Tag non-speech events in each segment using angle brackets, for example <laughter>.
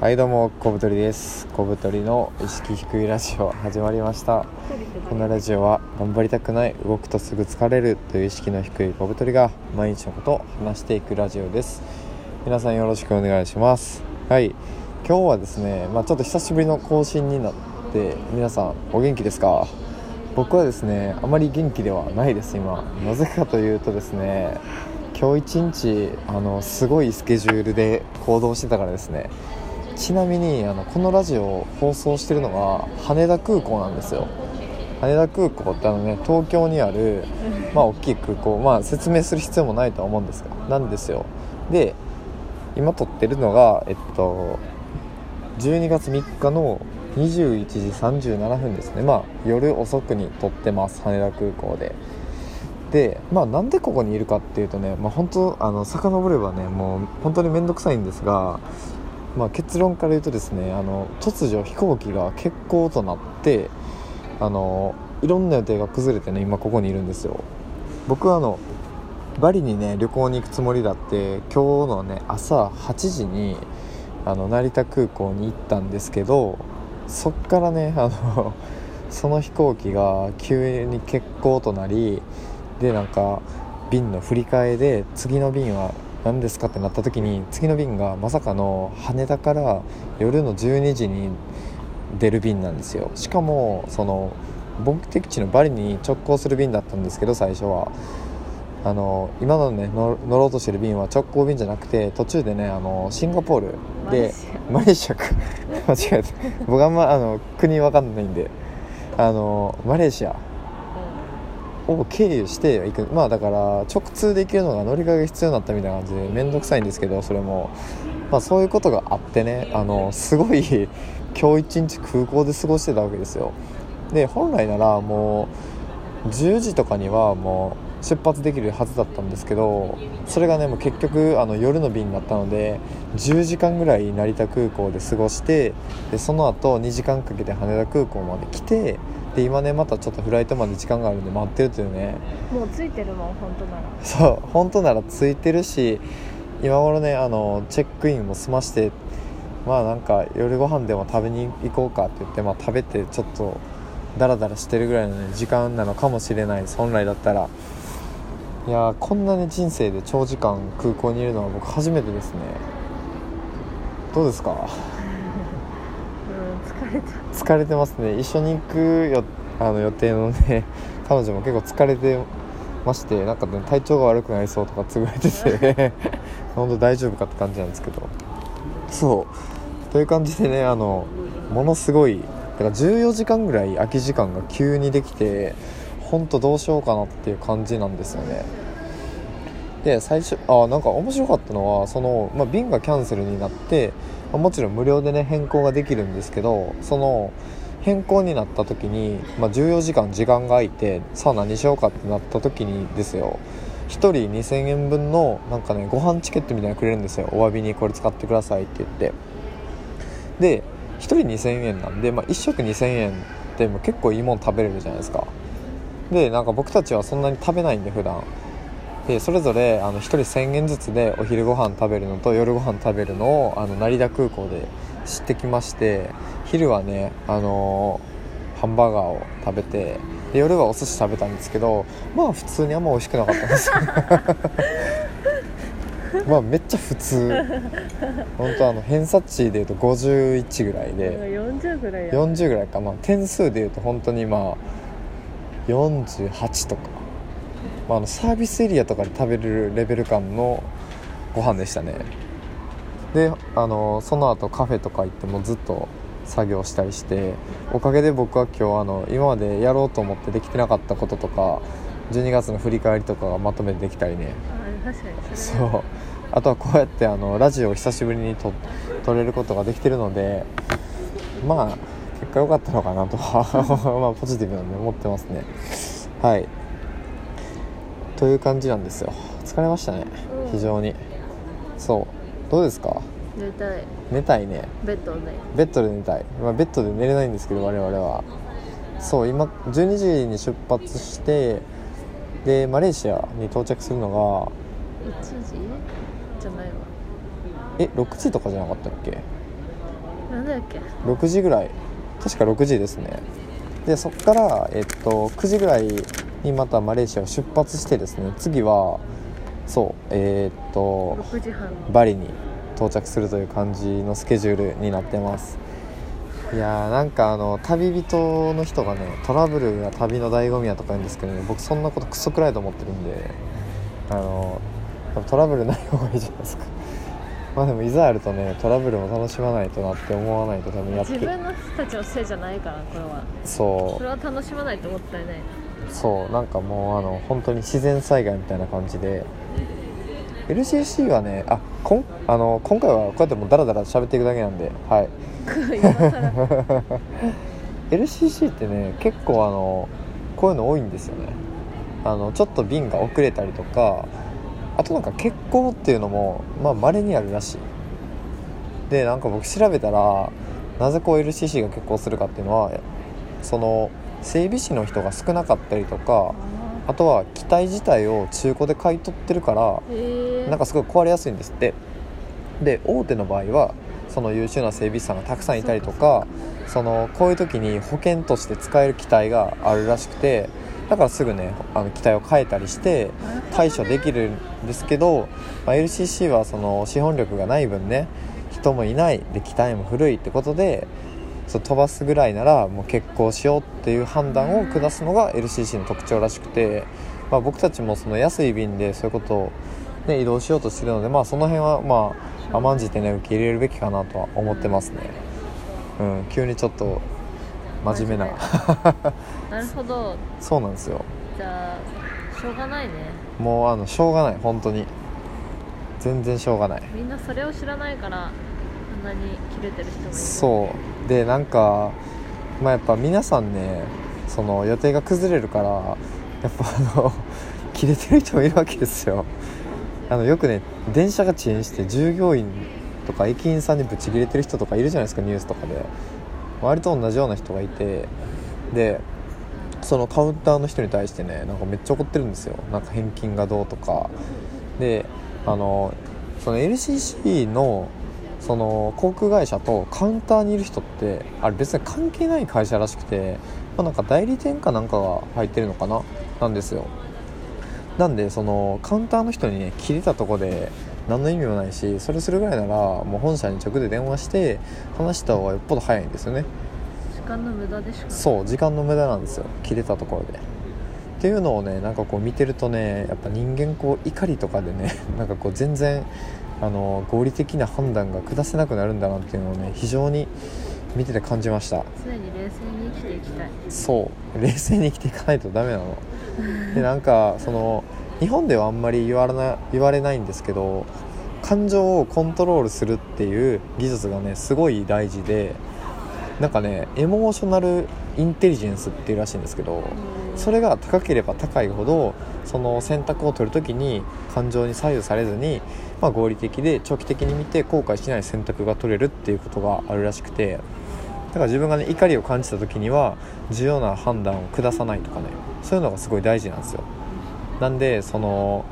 はいどうも小太りです。小太りの意識低いラジオ始まりました。このラジオは頑張りたくない動くとすぐ疲れるという意識の低い小太りが毎日のことを話していくラジオです。皆さんよろしくお願いします。はい。今日はですねまあ、ちょっと久しぶりの更新になって皆さんお元気ですか？僕はですねあまり元気ではないです今。なぜかというとですね今日一日あのすごいスケジュールで行動してたからですね。ちなみにあのこのラジオを放送してるのが羽田空港なんですよ。羽田空港ってあのね東京にあるまあ大きい空港。まあ説明する必要もないとは思うんですがなんですよ。で今撮ってるのがえっと12月3日の21時37分ですね。まあ夜遅くに撮ってます羽田空港で。でまあなんでここにいるかっていうとねまあ本当あの遡ればねもう本当に面倒くさいんですがまあ、結論から言うとですねあの突如飛行機が欠航となってあのいろんな予定が崩れてね今ここにいるんですよ。僕はあのバリにね旅行に行くつもりだって今日のね朝8時にあの成田空港に行ったんですけどそっからねあのその飛行機が急に欠航となりでなんか便の振り替えで次の便は何ですかってなった時に次の便がまさかの羽田から夜の12時に出る便なんですよ。しかもその目的地のバリに直行する便だったんですけど最初は。あの今のね乗ろうとしてる便は直行便じゃなくて途中でねあのシンガポールでマレーシアか間違えた。僕あんまあの国分かんないんで。あのマレーシアを経由して行く。まあだから直通で行けるのが乗り換えが必要になったみたいな感じで面倒くさいんですけどそれも、まあ、そういうことがあってねあのすごい今日一日空港で過ごしてたわけですよ。で本来ならもう10時とかにはもう出発できるはずだったんですけどそれがねもう結局あの夜の便だったので10時間ぐらい成田空港で過ごしてでその後2時間かけて羽田空港まで来てで今ねまたちょっとフライトまで時間があるんで待ってるというね。もうついてるもん本当なら。そう本当ならついてるし今頃ねあのチェックインも済ましてまあなんか夜ご飯でも食べに行こうかって言って、まあ、食べてちょっとダラダラしてるぐらいの、ね、時間なのかもしれないです本来だったら。いやこんなに人生で長時間空港にいるのは僕初めてですね。どうですか？<laughs> 疲れた疲れてますね。一緒に行くよあの予定のね <laughs> 彼女も結構疲れてましてなんか、ね、体調が悪くなりそうとかつぶやいてて <laughs> 本当大丈夫かって感じなんですけど。そう。という感じでねあのものすごいだから14時間ぐらい空き時間が急にできて本当どうしようかなっていう感じなんですよね。で最初あなんか面白かったのはその、まあ、便がキャンセルになってまもちろん無料でね変更ができるんですけどその変更になった時に、まあ、14時間時間が空いてさあ何しようかってなった時にですよ。1人2000円分のなんかねご飯チケットみたいなのくれるんですよ。お詫びにこれ使ってくださいって言って。で1人2000円なんで、まあ、1食2000円っても結構いいもの食べれるじゃないですか。でなんか僕たちはそんなに食べないんで普段。でそれぞれあの1人1000円ずつでお昼ご飯食べるのと夜ご飯食べるのをあの成田空港で知ってきまして昼はね、あのー、ハンバーガーを食べてで夜はお寿司食べたんですけどまあ普通にあんま美味しくなかったんですよ。<laughs> まあめっちゃ普通。本当あの偏差値でいうと51ぐらいで。40ぐらい40ぐらいか、まあ、点数でいうと本当にまあ48とかまあ、あのサービスエリアとかで食べれるレベル感のご飯でしたね。であのその後カフェとか行ってもずっと作業したりしておかげで僕は今日あの今までやろうと思ってできてなかったこととか12月の振り返りとかがまとめてできたりね。そう。あとはこうやってあのラジオを久しぶりにと撮れることができてるのでまあ結果良かったのかなとは <laughs> まあポジティブなんで思ってますね。はいという感じなんですよ。疲れましたね、うん、非常に。そう。どうですか？寝たい。寝たいね。ベッドでベッドで寝たい、まあ、ベッドで寝れないんですけど我々は。そう今12時に出発してでマレーシアに到着するのが1時？じゃないわ。え6時とかじゃなかったっけ？なんだっけ？6時ぐらい。確か6時ですね。でそっから、えっと、9時ぐらいにまたマレーシアを出発してですね次はそうえーっと6時半。バリに到着するという感じのスケジュールになってます。いやーなんかあの旅人の人がねトラブルが旅の醍醐味やとか言うんですけど、ね、僕そんなことクソくらいと思ってるんであのトラブルない方がいいじゃないですか。<laughs> まあでもいざあるとねトラブルも楽しまないとなって思わないと多分やって。自分の人たちのせいじゃないからこれは。そそれは楽しまないともったいないうそうなんかもうあの本当に自然災害みたいな感じで。LCC はねあこんあの今回はこうやってもうダラダラ喋っていくだけなんではい。LCC ってね結構あのこういうの多いんですよね。あのちょっと便が遅れたりとかあとなんか欠航っていうのもまあ稀にあるらしい。でなんか僕調べたらなぜこう LCC が欠航するかっていうのはその整備士の人が少なかったりとかあとは機体自体を中古で買い取ってるからなんかすごい壊れやすいんですって。で大手の場合はその優秀な整備士さんがたくさんいたりとかそのこういう時に保険として使える機体があるらしくてだからすぐねあの機体を変えたりして対処できるんですけど、まあ、LCC はその資本力がない分ね人もいないで機体も古いってことでそう飛ばすぐらいならもう欠航しようっていう判断を下すのが LCC の特徴らしくて、まあ、僕たちもその安い便でそういうことを、ね、移動しようとしてるので、まあ、その辺はまあ甘んじてね受け入れるべきかなとは思ってますね、うん、急にちょっと真面目な。<laughs> なるほど。そうなんですよ。じゃあしょうがないね。もうあのしょうがない本当に。全然しょうがない。みんなそれを知らないから。あなに切れてる人もいる。そう。でなんかまあやっぱ皆さんねその予定が崩れるからやっぱあの <laughs> 切れてる人もいるわけですよ。あのよくね電車が遅延して従業員とか駅員さんにブチ切れてる人とかいるじゃないですかニュースとかで。割と同じような人がいてでそのカウンターの人に対してねなんかめっちゃ怒ってるんですよ。なんか返金がどうとか。であのその LCC のその航空会社とカウンターにいる人ってあれ別に関係ない会社らしくて、まあ、なんか代理店かなんかが入ってるのかな？なんですよ。なんでそのカウンターの人にね切れたとこで何の意味もないしそれするぐらいならもう本社に直で電話して話した方がよっぽど早いんですよね。時間の無駄でしかない。そう時間の無駄なんですよ。切れたところで。っていうのをねなんかこう見てるとねやっぱ人間こう怒りとかでねなんかこう全然あの合理的な判断が下せなくなるんだなっていうのをね非常に見てて感じました。常に冷静に生きていきたい。そう。冷静に生きていかないとダメなの。でなんかその日本ではあんまり言われな言われないんですけど感情をコントロールするっていう技術がねすごい大事でなんかねエモーショナルインテリジェンスっていうらしいんですけどそれが高ければ高いほどその選択を取るときに感情に左右されずに、まあ、合理的で長期的に見て後悔しない選択が取れるっていうことがあるらしくてだから自分がね怒りを感じた時には重要な判断を下さないとかねそういうのがすごい大事なんですよ。なんでその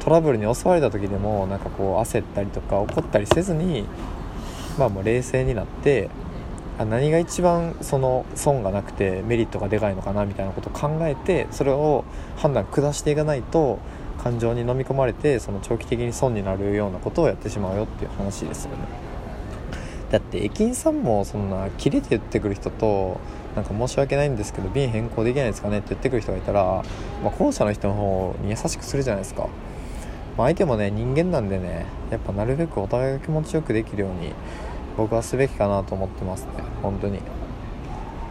トラブルに襲われた時でもなんかこう焦ったりとか怒ったりせずにまあもう冷静になって何が一番その損がなくてメリットがでかいのかなみたいなことを考えてそれを判断下していかないと感情に飲み込まれてその長期的に損になるようなことをやってしまうよっていう話ですよね。だって駅員さんもそんな切れて言ってくる人となんか申し訳ないんですけど便変更できないですかねって言ってくる人がいたら、まあ、後者の人の方に優しくするじゃないですか、まあ、相手もね人間なんでねやっぱなるべくお互いが気持ちよくできるように僕はすべきかなと思ってますね。本当に。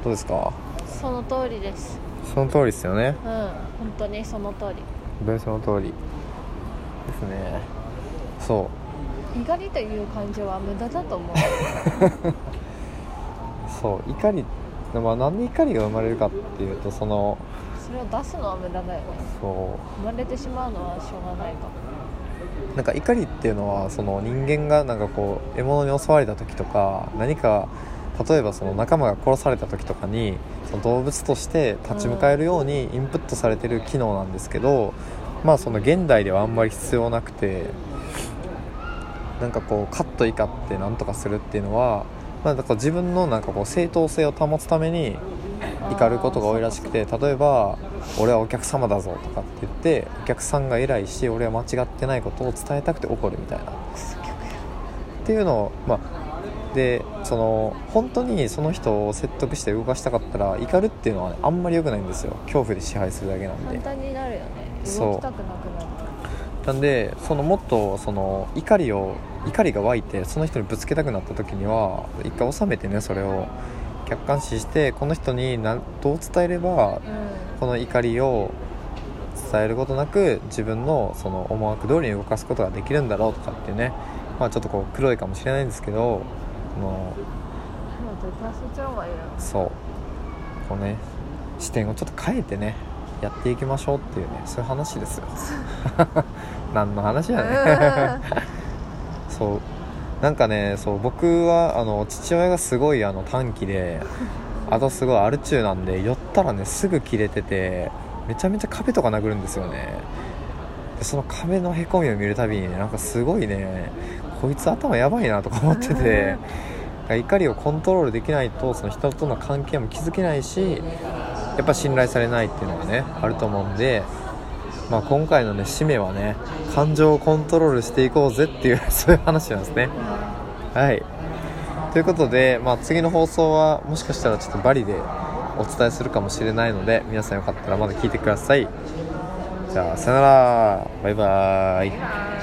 どうですか？その通りです。その通りですよね。うん。本当にその通り。本当にその通りですね。そう。怒りという感情は無駄だと思う。<laughs> そう。怒り、まあ、なんで怒りが生まれるかっていうとそのそれを出すのは無駄だよね。そう。生まれてしまうのはしょうがないかなんか怒りっていうのはその人間がなんかこう獲物に襲われた時とか何か例えばその仲間が殺された時とかにその動物として立ち向かえるようにインプットされてる機能なんですけど、まあその現代ではあんまり必要なくてなんかこうカッと怒ってなんとかするっていうのはまあ、だから自分のなんかこう正当性を保つために怒ることが多いらしくて例えば「俺はお客様だぞ」とかって言ってお客さんが偉いし俺は間違ってないことを伝えたくて怒るみたいな。っていうのをまあでその本当にその人を説得して動かしたかったら怒るっていうのは、ね、あんまり良くないんですよ。恐怖で支配するだけなんで。簡単になるよね。そう。動きたくなくなる。なんでそのもっとその怒りを怒りが湧いてその人にぶつけたくなった時には一回収めてねそれを客観視してこの人に何どう伝えればうこの怒りを伝えることなく自分のその思惑通りに動かすことができるんだろうとかっていうね。まあちょっとこう黒いかもしれないんですけどこのそう。こうね視点をちょっと変えてねやっていきましょうっていうねそういう話ですよ。<laughs> <laughs> 何の話やね <laughs> そうなんかねそう僕はあの父親がすごいあの短気で <laughs> あとすごいアル中なんで寄ったらねすぐ切れててめちゃめちゃ壁とか殴るんですよね。でその壁のへこみを見るたびにねなんかすごいねこいつ頭やばいなとか思ってて怒りをコントロールできないとその人との関係も築けないしやっぱ信頼されないっていうのがねあると思うんで、まあ、今回のね締めはね感情をコントロールしていこうぜっていう <laughs> そういう話なんですね。はい。ということで、まあ、次の放送はもしかしたらちょっとバリでお伝えするかもしれないので皆さんよかったらまだ聞いてください。じゃあさよなら。バイバーイ。はい